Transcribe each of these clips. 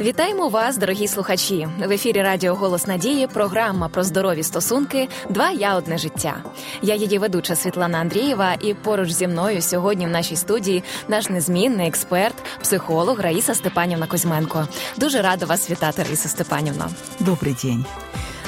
Вітаємо вас, дорогі слухачі. В ефірі Радіо Голос Надії. Програма про здорові стосунки. Два я одне життя. Я її ведуча Світлана Андрієва, і поруч зі мною сьогодні в нашій студії наш незмінний експерт, психолог Раїса Степанівна Кузьменко. Дуже рада вас вітати, Раїса Степанівна. Добрий день.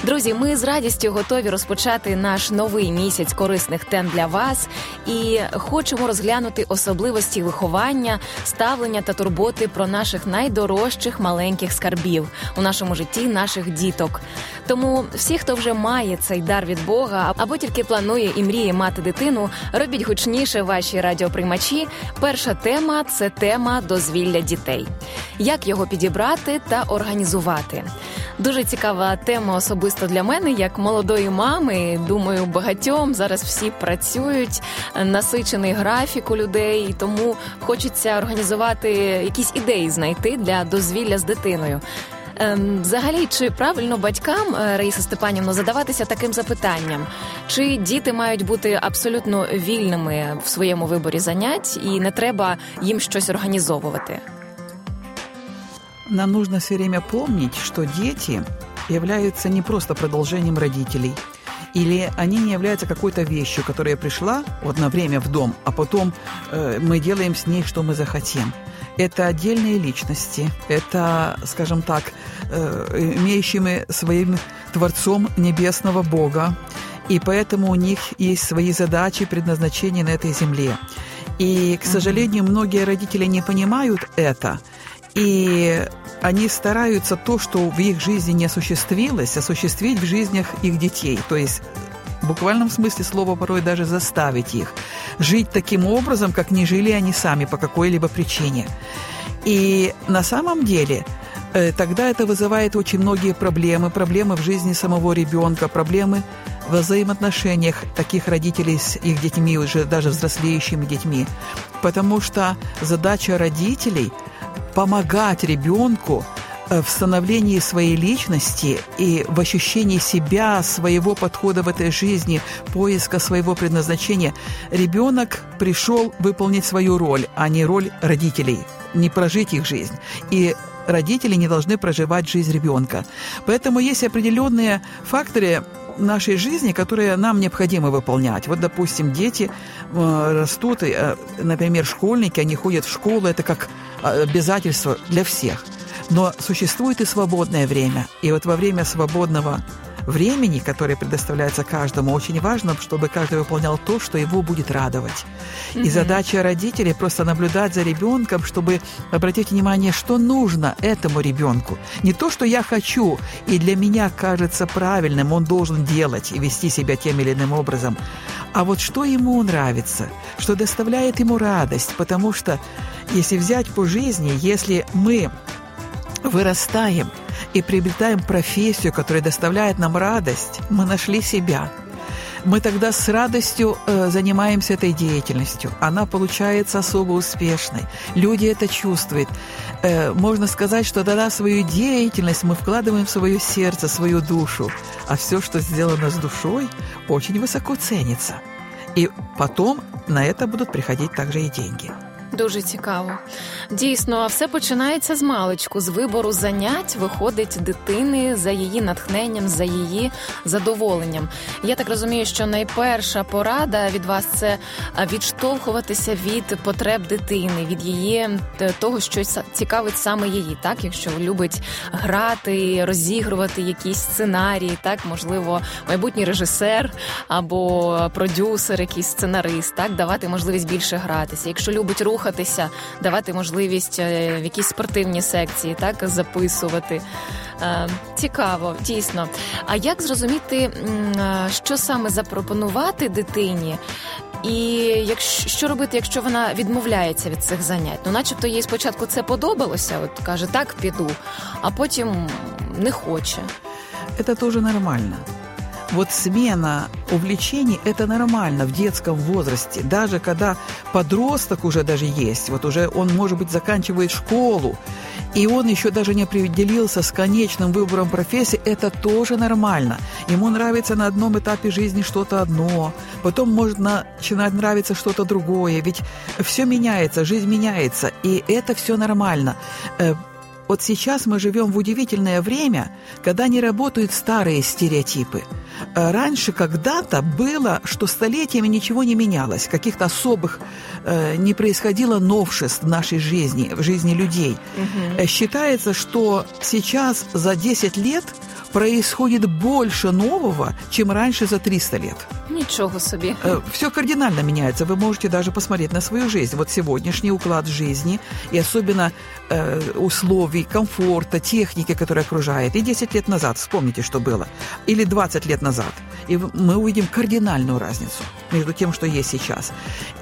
Друзі, ми з радістю готові розпочати наш новий місяць корисних тем для вас і хочемо розглянути особливості виховання, ставлення та турботи про наших найдорожчих маленьких скарбів у нашому житті, наших діток. Тому всі, хто вже має цей дар від Бога, або тільки планує і мріє мати дитину, робіть гучніше ваші радіоприймачі. Перша тема це тема дозвілля дітей, як його підібрати та організувати. Дуже цікава тема особисто для мене, як молодої мами. Думаю, багатьом зараз всі працюють, насичений графік у людей, тому хочеться організувати якісь ідеї знайти для дозвілля з дитиною. Ем, взагалі, чи правильно батькам е, Раїса Степанівна задаватися таким запитанням, чи діти мають бути абсолютно вільними в своєму виборі занять, і не треба їм щось організовувати? Нам нужно все время помнить, что дети являются не просто продолжением родителей, или они не являются какой-то вещью, которая пришла вот на время в дом, а потом э, мы делаем с ней, что мы захотим. Это отдельные личности, это, скажем так, э, имеющими своим Творцом Небесного Бога, и поэтому у них есть свои задачи, предназначения на этой земле. И, к сожалению, многие родители не понимают это – и они стараются то, что в их жизни не осуществилось, осуществить в жизнях их детей. То есть в буквальном смысле слова порой даже заставить их жить таким образом, как не жили они сами по какой-либо причине. И на самом деле э, тогда это вызывает очень многие проблемы, проблемы в жизни самого ребенка, проблемы в взаимоотношениях таких родителей с их детьми, уже даже взрослеющими детьми. Потому что задача родителей – помогать ребенку э, в становлении своей личности и в ощущении себя, своего подхода в этой жизни, поиска своего предназначения, ребенок пришел выполнить свою роль, а не роль родителей, не прожить их жизнь. И родители не должны проживать жизнь ребенка. Поэтому есть определенные факторы нашей жизни, которые нам необходимо выполнять. Вот, допустим, дети э, растут, э, например, школьники, они ходят в школу, это как обязательство для всех. Но существует и свободное время. И вот во время свободного времени, которое предоставляется каждому, очень важно, чтобы каждый выполнял то, что его будет радовать. Mm-hmm. И задача родителей просто наблюдать за ребенком, чтобы обратить внимание, что нужно этому ребенку. Не то, что я хочу, и для меня кажется правильным, он должен делать и вести себя тем или иным образом, а вот что ему нравится, что доставляет ему радость, потому что если взять по жизни, если мы вырастаем и приобретаем профессию, которая доставляет нам радость, мы нашли себя. Мы тогда с радостью э, занимаемся этой деятельностью. Она получается особо успешной. Люди это чувствуют. Э, можно сказать, что тогда свою деятельность мы вкладываем в свое сердце, свою душу. А все, что сделано с душой, очень высоко ценится. И потом на это будут приходить также и деньги. Дуже цікаво. Дійсно, все починається з маличку, з вибору занять виходить дитини за її натхненням, за її задоволенням. Я так розумію, що найперша порада від вас це відштовхуватися від потреб дитини, від її того, що цікавить саме її, так якщо любить грати, розігрувати якісь сценарії, так можливо, майбутній режисер або продюсер, якийсь сценарист, так давати можливість більше гратися. Якщо любить рух рухатися, давати можливість в якісь спортивні секції, так записувати. Цікаво, дійсно. А як зрозуміти, що саме запропонувати дитині? І якщо що робити, якщо вона відмовляється від цих занять? Ну, начебто, їй спочатку це подобалося, от каже, так піду, а потім не хоче. Це теж нормально. Вот смена увлечений – это нормально в детском возрасте. Даже когда подросток уже даже есть, вот уже он, может быть, заканчивает школу, и он еще даже не определился с конечным выбором профессии, это тоже нормально. Ему нравится на одном этапе жизни что-то одно, потом может начинать нравиться что-то другое, ведь все меняется, жизнь меняется, и это все нормально. Вот сейчас мы живем в удивительное время, когда не работают старые стереотипы. Э, раньше когда-то было, что столетиями ничего не менялось, каких-то особых э, не происходило новшеств в нашей жизни, в жизни людей. Угу. Считается, что сейчас за 10 лет происходит больше нового, чем раньше за 300 лет. Ничего себе. Э, Все кардинально меняется. Вы можете даже посмотреть на свою жизнь. Вот сегодняшний уклад жизни и особенно э, условий, комфорта, техники, которая окружает. И 10 лет назад, вспомните, что было. Или 20 лет назад. И мы увидим кардинальную разницу между тем, что есть сейчас.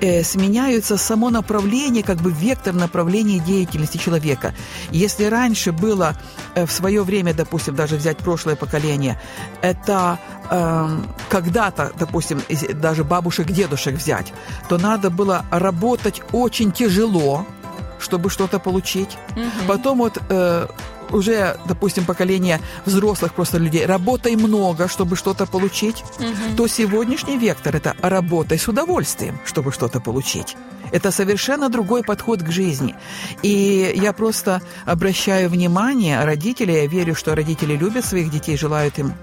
Э, сменяются само направление, как бы вектор направления деятельности человека. Если раньше было э, в свое время, допустим, даже взять прошлое поколение, это э, когда-то, допустим, даже бабушек, дедушек взять, то надо было работать очень тяжело, чтобы что-то получить. Угу. Потом вот э, уже, допустим, поколение взрослых просто людей, работай много, чтобы что-то получить, угу. то сегодняшний вектор это работай с удовольствием, чтобы что-то получить. Это совершенно другой подход к жизни. И я просто обращаю внимание родителей, я верю, что родители любят своих детей, желают им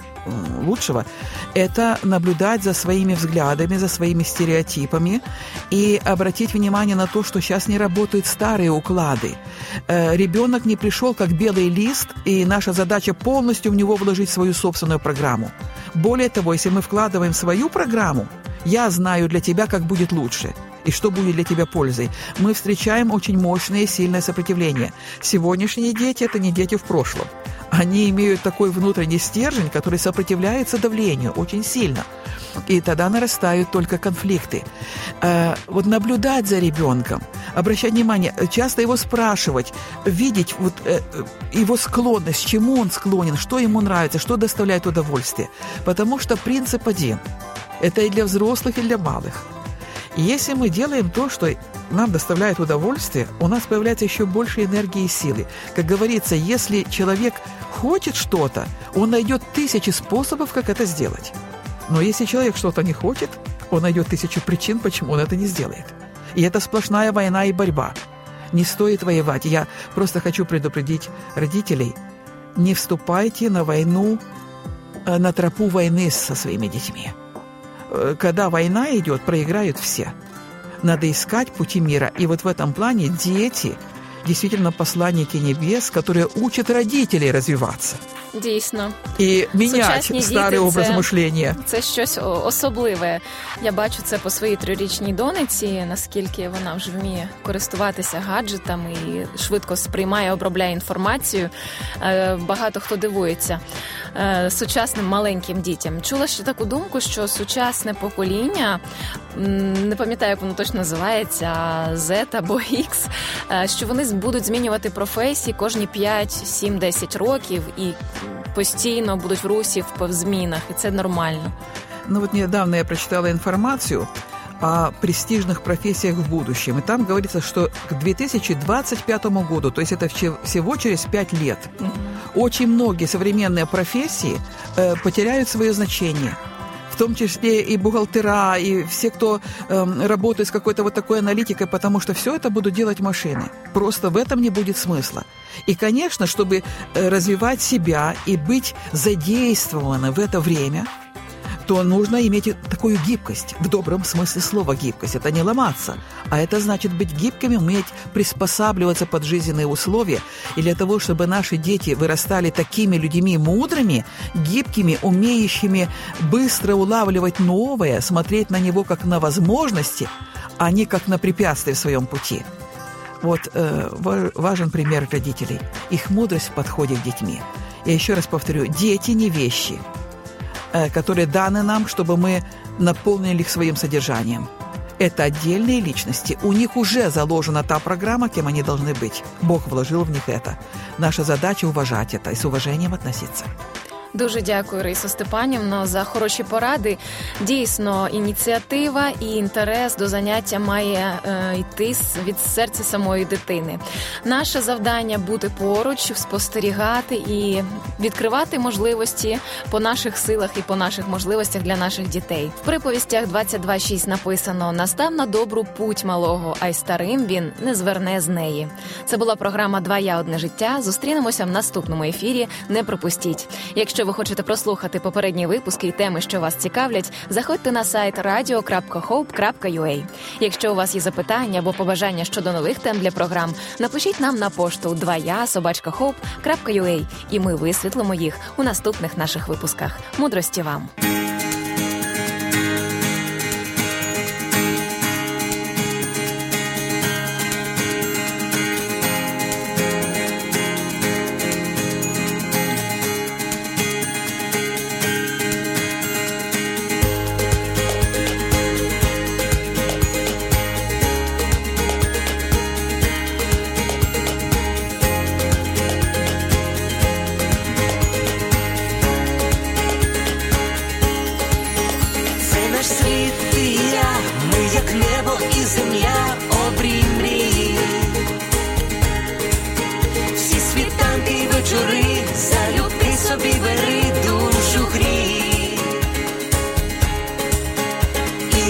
лучшего, это наблюдать за своими взглядами, за своими стереотипами и обратить внимание на то, что сейчас не работают старые уклады. Э, ребенок не пришел как белый лист, и наша задача полностью в него вложить свою собственную программу. Более того, если мы вкладываем свою программу, я знаю для тебя, как будет лучше и что будет для тебя пользой. Мы встречаем очень мощное и сильное сопротивление. Сегодняшние дети – это не дети в прошлом. Они имеют такой внутренний стержень, который сопротивляется давлению очень сильно. И тогда нарастают только конфликты. Э, вот наблюдать за ребенком, обращать внимание, часто его спрашивать, видеть вот э, его склонность, чему он склонен, что ему нравится, что доставляет удовольствие. Потому что принцип один. Это и для взрослых, и для малых. Если мы делаем то, что нам доставляет удовольствие, у нас появляется еще больше энергии и силы. Как говорится, если человек хочет что-то, он найдет тысячи способов, как это сделать. Но если человек что-то не хочет, он найдет тысячу причин, почему он это не сделает. И это сплошная война и борьба. Не стоит воевать. Я просто хочу предупредить родителей, не вступайте на войну, э, на тропу войны со своими детьми. Э, когда война идет, проиграют все. Надо искать пути мира. И вот в этом плане дети действительно посланники небес, которые учат родителей развиваться. Дійсно. І міняти старий образ це, мишлення. Це щось особливе. Я бачу це по своїй трирічній дониці, наскільки вона вже вміє користуватися гаджетами і швидко сприймає, обробляє інформацію. Е, багато хто дивується е, сучасним маленьким дітям. Чула ще таку думку, що сучасне покоління, не пам'ятаю, як воно точно називається, Z або X, е, що вони будуть змінювати професії кожні 5, 7, 10 років і постійно будуть в русі в змінах, і це нормально. Ну вот недавно я прочитала информацию о престижных профессиях в будущем. И там говорится, что к 2025 году, то есть это всего через 5 лет, угу. очень многие современные профессии э, потеряют свое значение – в том числе и бухгалтера, и все, кто э, работает с какой-то вот такой аналитикой, потому что все это будут делать машины. Просто в этом не будет смысла. И, конечно, чтобы э, развивать себя и быть задействованным в это время – то нужно иметь такую гибкость, в добром смысле слова гибкость. Это не ломаться, а это значит быть гибкими, уметь приспосабливаться под жизненные условия. И для того, чтобы наши дети вырастали такими людьми мудрыми, гибкими, умеющими быстро улавливать новое, смотреть на него как на возможности, а не как на препятствие в своем пути. Вот э, важен пример родителей. Их мудрость в подходе к детьми. Я еще раз повторю, дети не вещи – которые даны нам, чтобы мы наполнили их своим содержанием. Это отдельные личности. У них уже заложена та программа, кем они должны быть. Бог вложил в них это. Наша задача уважать это и с уважением относиться. Дуже дякую, Рисо Степанівно, за хороші поради. Дійсно, ініціатива і інтерес до заняття має е, йти від серця самої дитини. Наше завдання бути поруч, спостерігати і відкривати можливості по наших силах і по наших можливостях для наших дітей. В приповістях 22.6 написано: настав на добру путь малого, а й старим він не зверне з неї. Це була програма Два я одне життя. Зустрінемося в наступному ефірі. Не пропустіть. Якщо ви хочете прослухати попередні випуски і теми, що вас цікавлять, заходьте на сайт radio.hope.ua. Якщо у вас є запитання або побажання щодо нових тем для програм, напишіть нам на пошту 2я і ми висвітлимо їх у наступних наших випусках. Мудрості вам.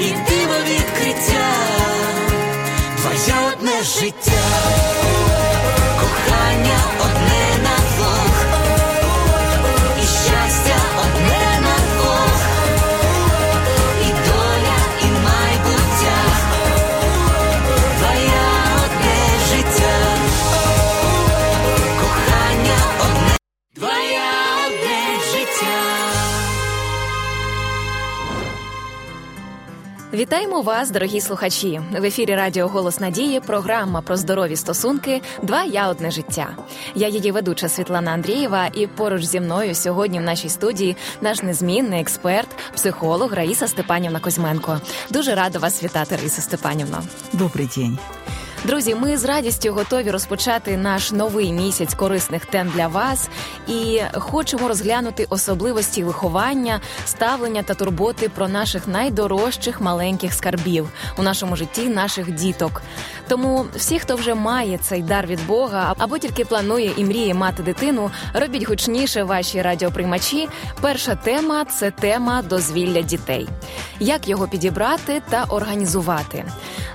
і диво відкриття, твоє одне життя, Вітаємо вас, дорогі слухачі. В ефірі Радіо Голос Надії. Програма про здорові стосунки. Два я одне життя. Я її ведуча Світлана Андрієва, і поруч зі мною сьогодні в нашій студії наш незмінний експерт, психолог Раїса Степанівна Кузьменко. Дуже рада вас вітати, Раїса Степанівна. Добрий день. Друзі, ми з радістю готові розпочати наш новий місяць корисних тем для вас і хочемо розглянути особливості виховання, ставлення та турботи про наших найдорожчих маленьких скарбів у нашому житті, наших діток. Тому всі, хто вже має цей дар від Бога, або тільки планує і мріє мати дитину, робіть гучніше ваші радіоприймачі. Перша тема це тема дозвілля дітей, як його підібрати та організувати.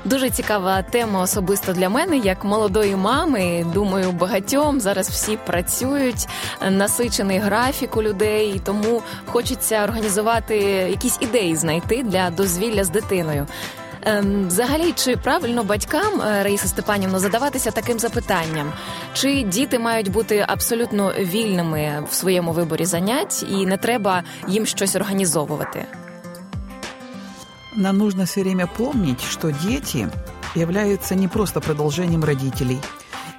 Дуже цікава тема особисто для мене, як молодої мами. Думаю, багатьом зараз всі працюють, насичений графік у людей, тому хочеться організувати якісь ідеї знайти для дозвілля з дитиною. Ем, взагалі, чи правильно батькам е, Раїса Степанівна задаватися таким запитанням, чи діти мають бути абсолютно вільними в своєму виборі занять, і не треба їм щось організовувати? Нам нужно все время помнить, что дети являются не просто продолжением родителей,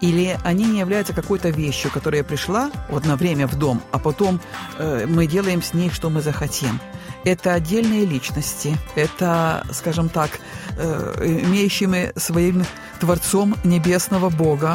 или они не являются какой-то вещью, которая пришла вот на время в дом, а потом э, мы делаем с ней, что мы захотим. Это отдельные личности, это, скажем так, э, имеющими своим Творцом Небесного Бога,